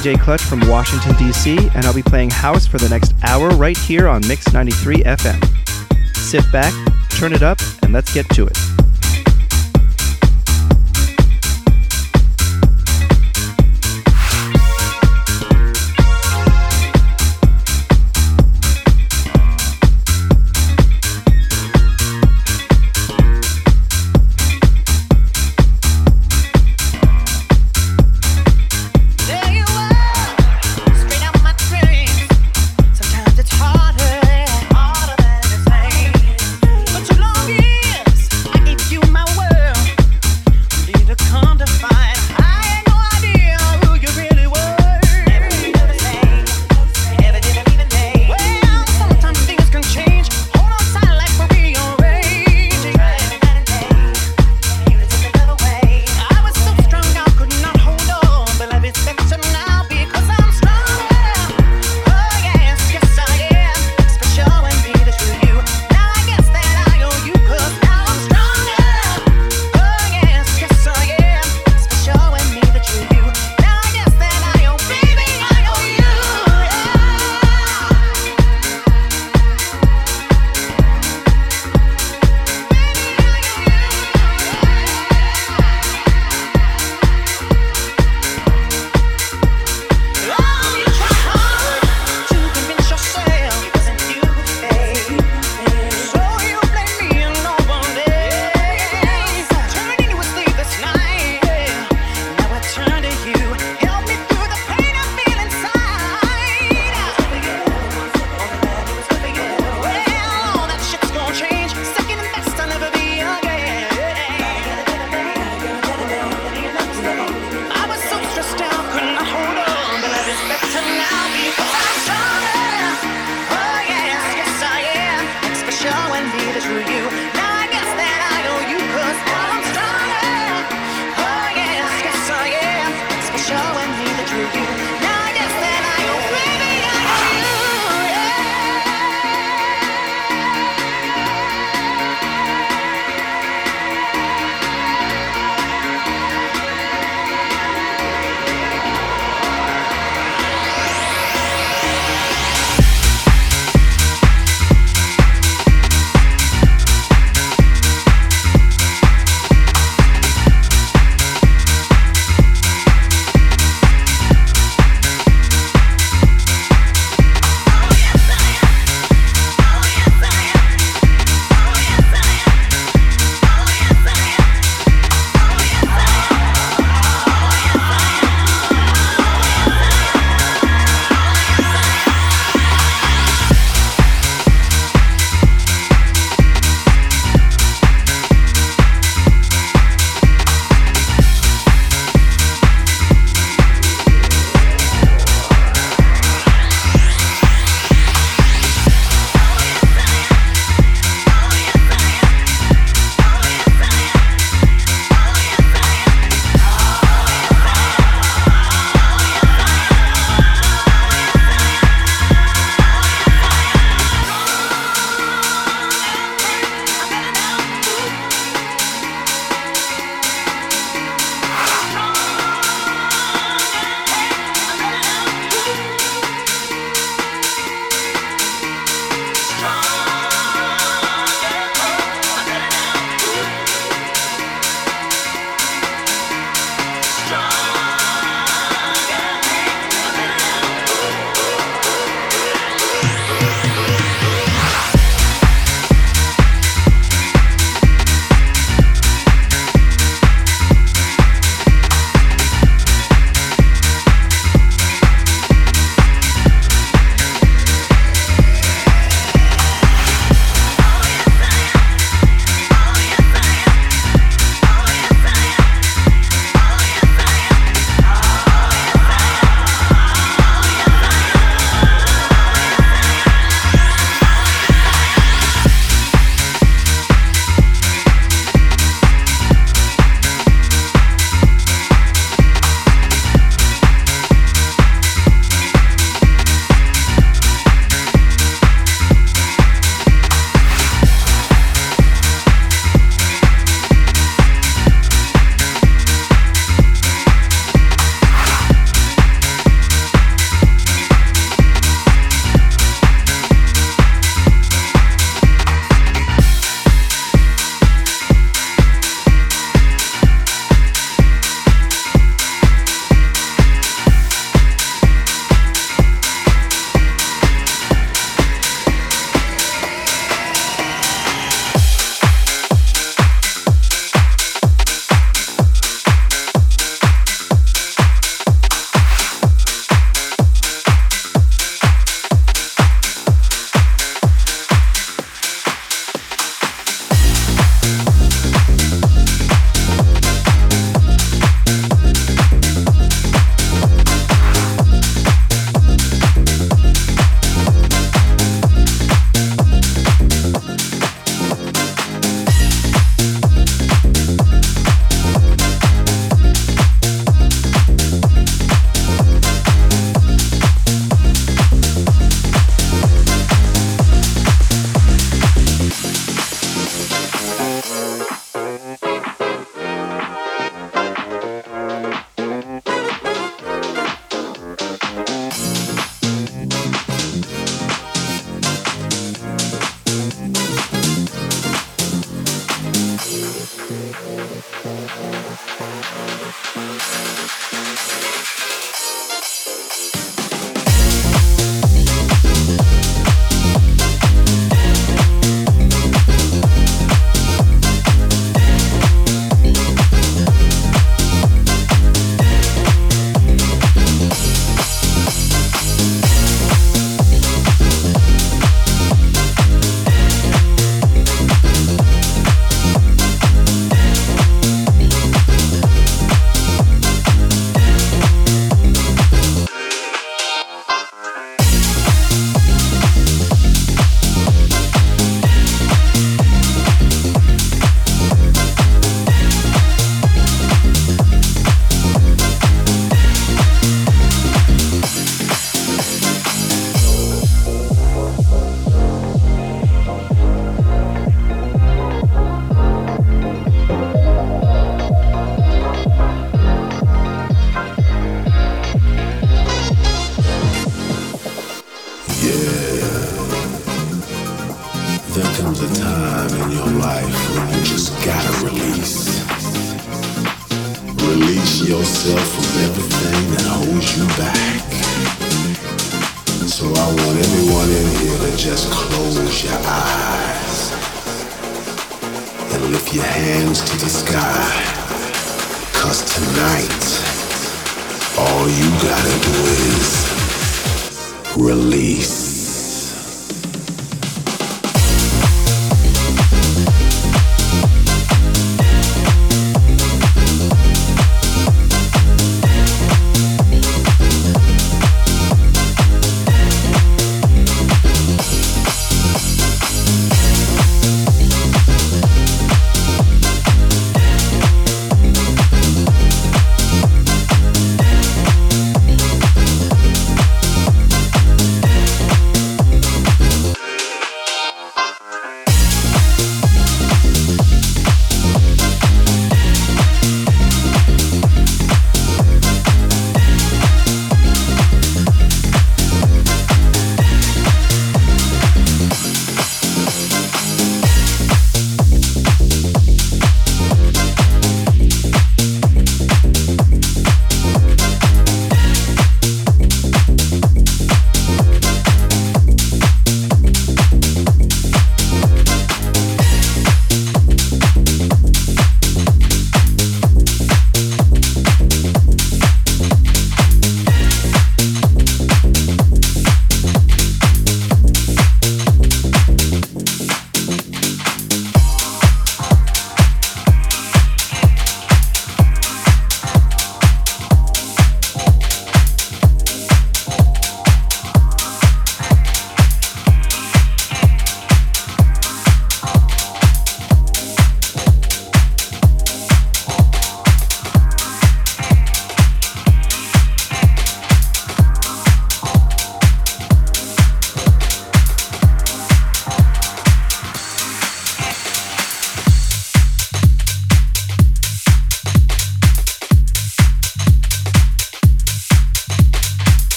DJ Clutch from Washington, D.C., and I'll be playing house for the next hour right here on Mix 93 FM. Sit back, turn it up, and let's get to it.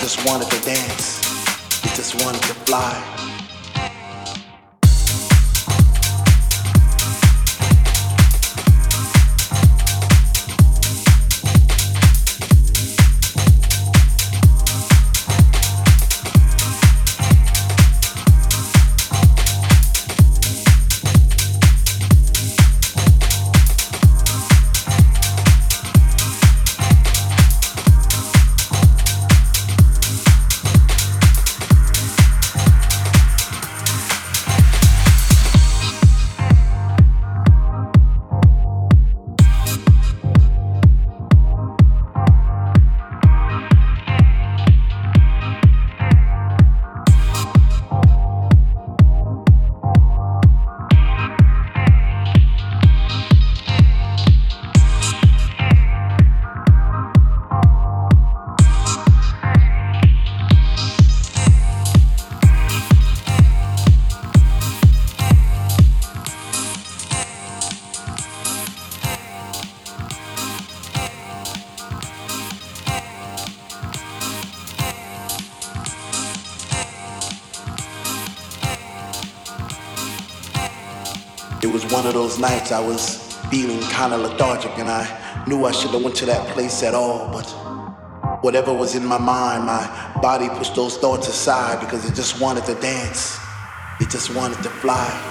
Just wanted to dance. It just wanted to fly. Nights I was feeling kind of lethargic and I knew I shouldn't have went to that place at all, but whatever was in my mind, my body pushed those thoughts aside because it just wanted to dance. It just wanted to fly.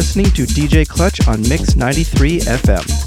Listening to DJ Clutch on Mix 93 FM.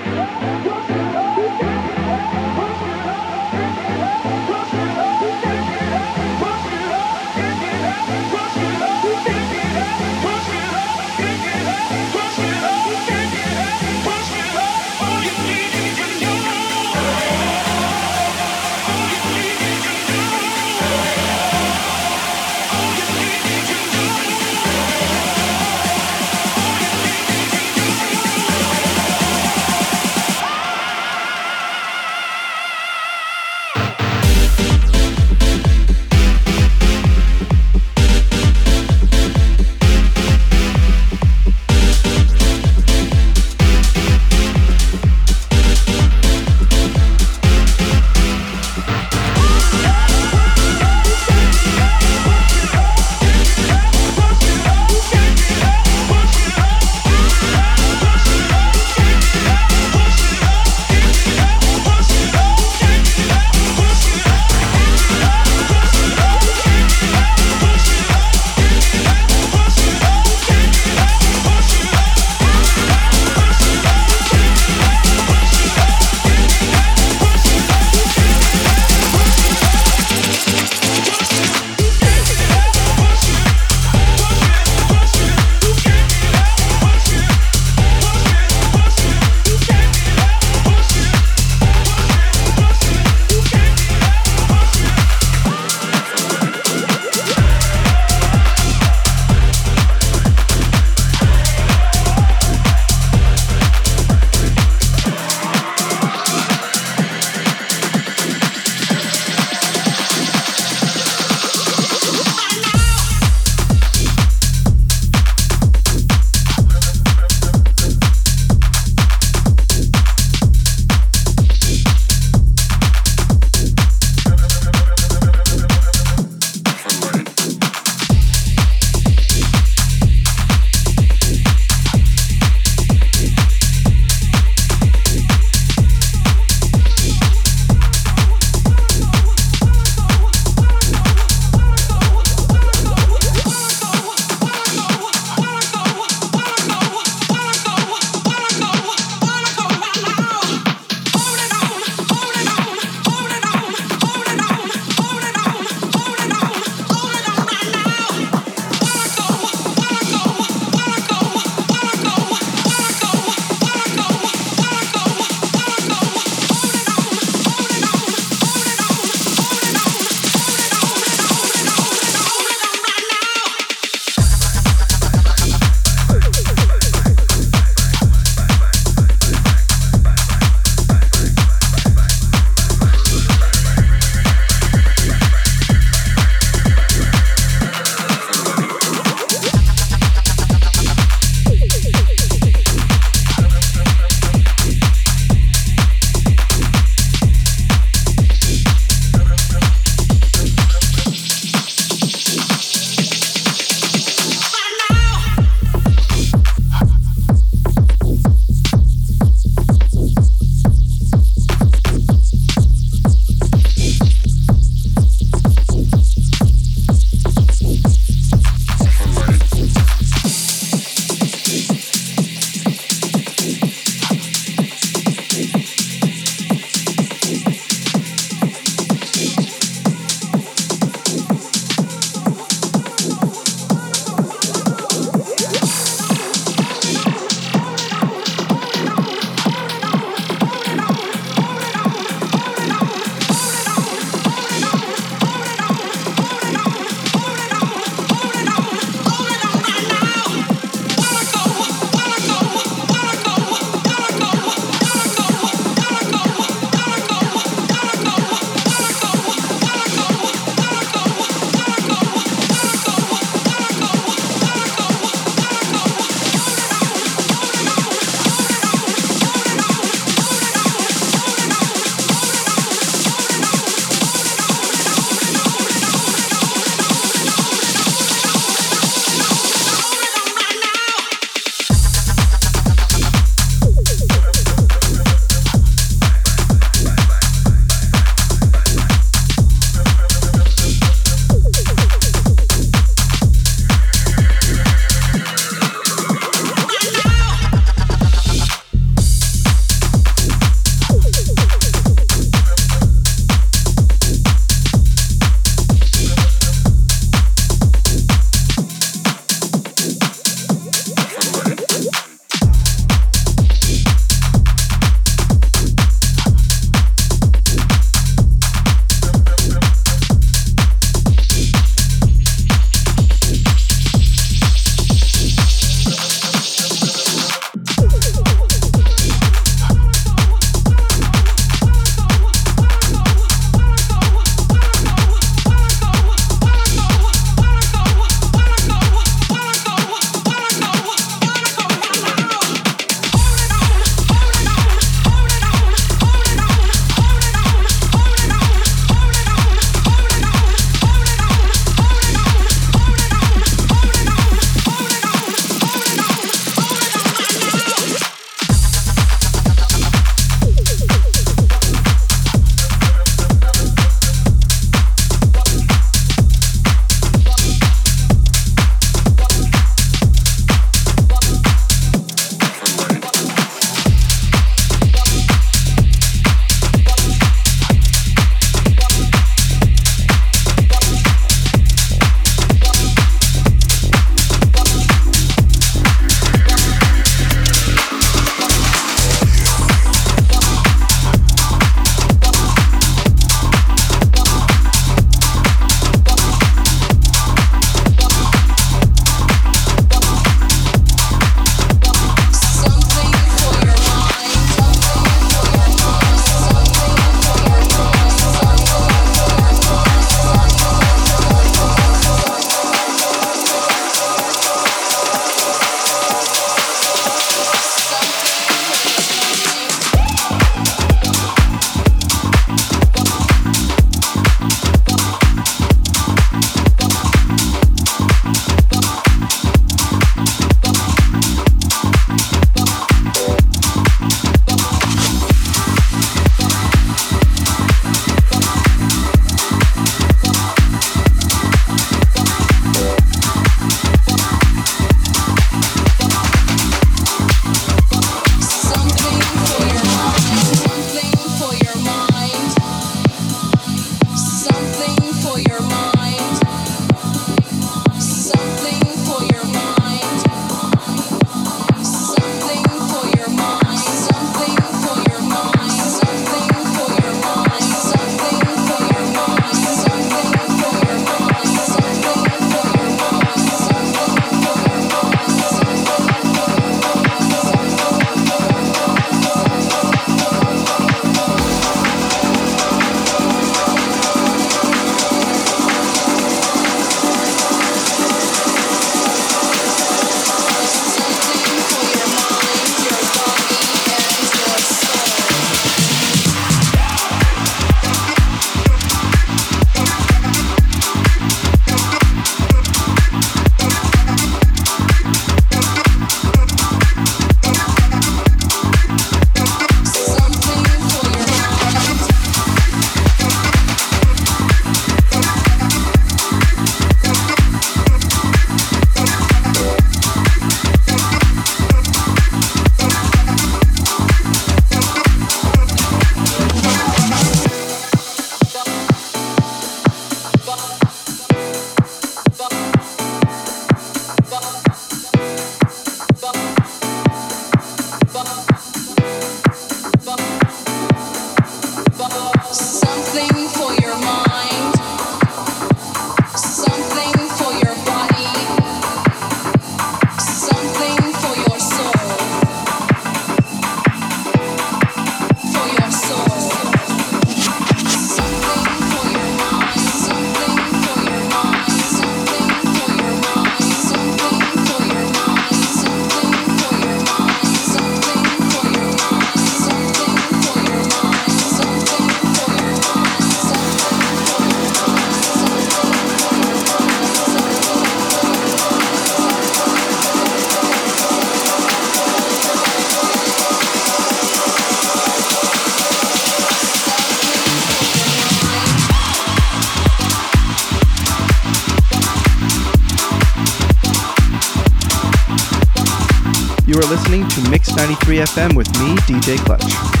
FM with me, DJ Clutch.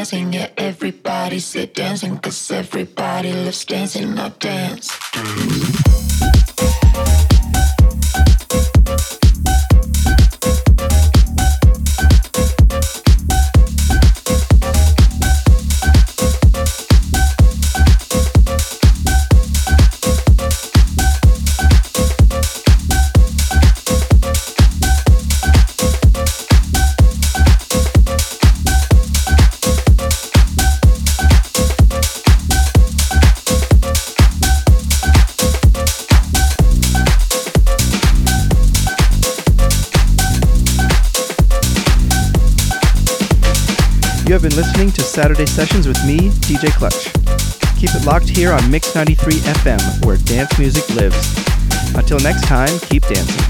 Dancing. Yeah, everybody say dancing, cause everybody loves dancing. Now dance. You Saturday Sessions with me, DJ Clutch. Keep it locked here on Mix 93 FM, where dance music lives. Until next time, keep dancing.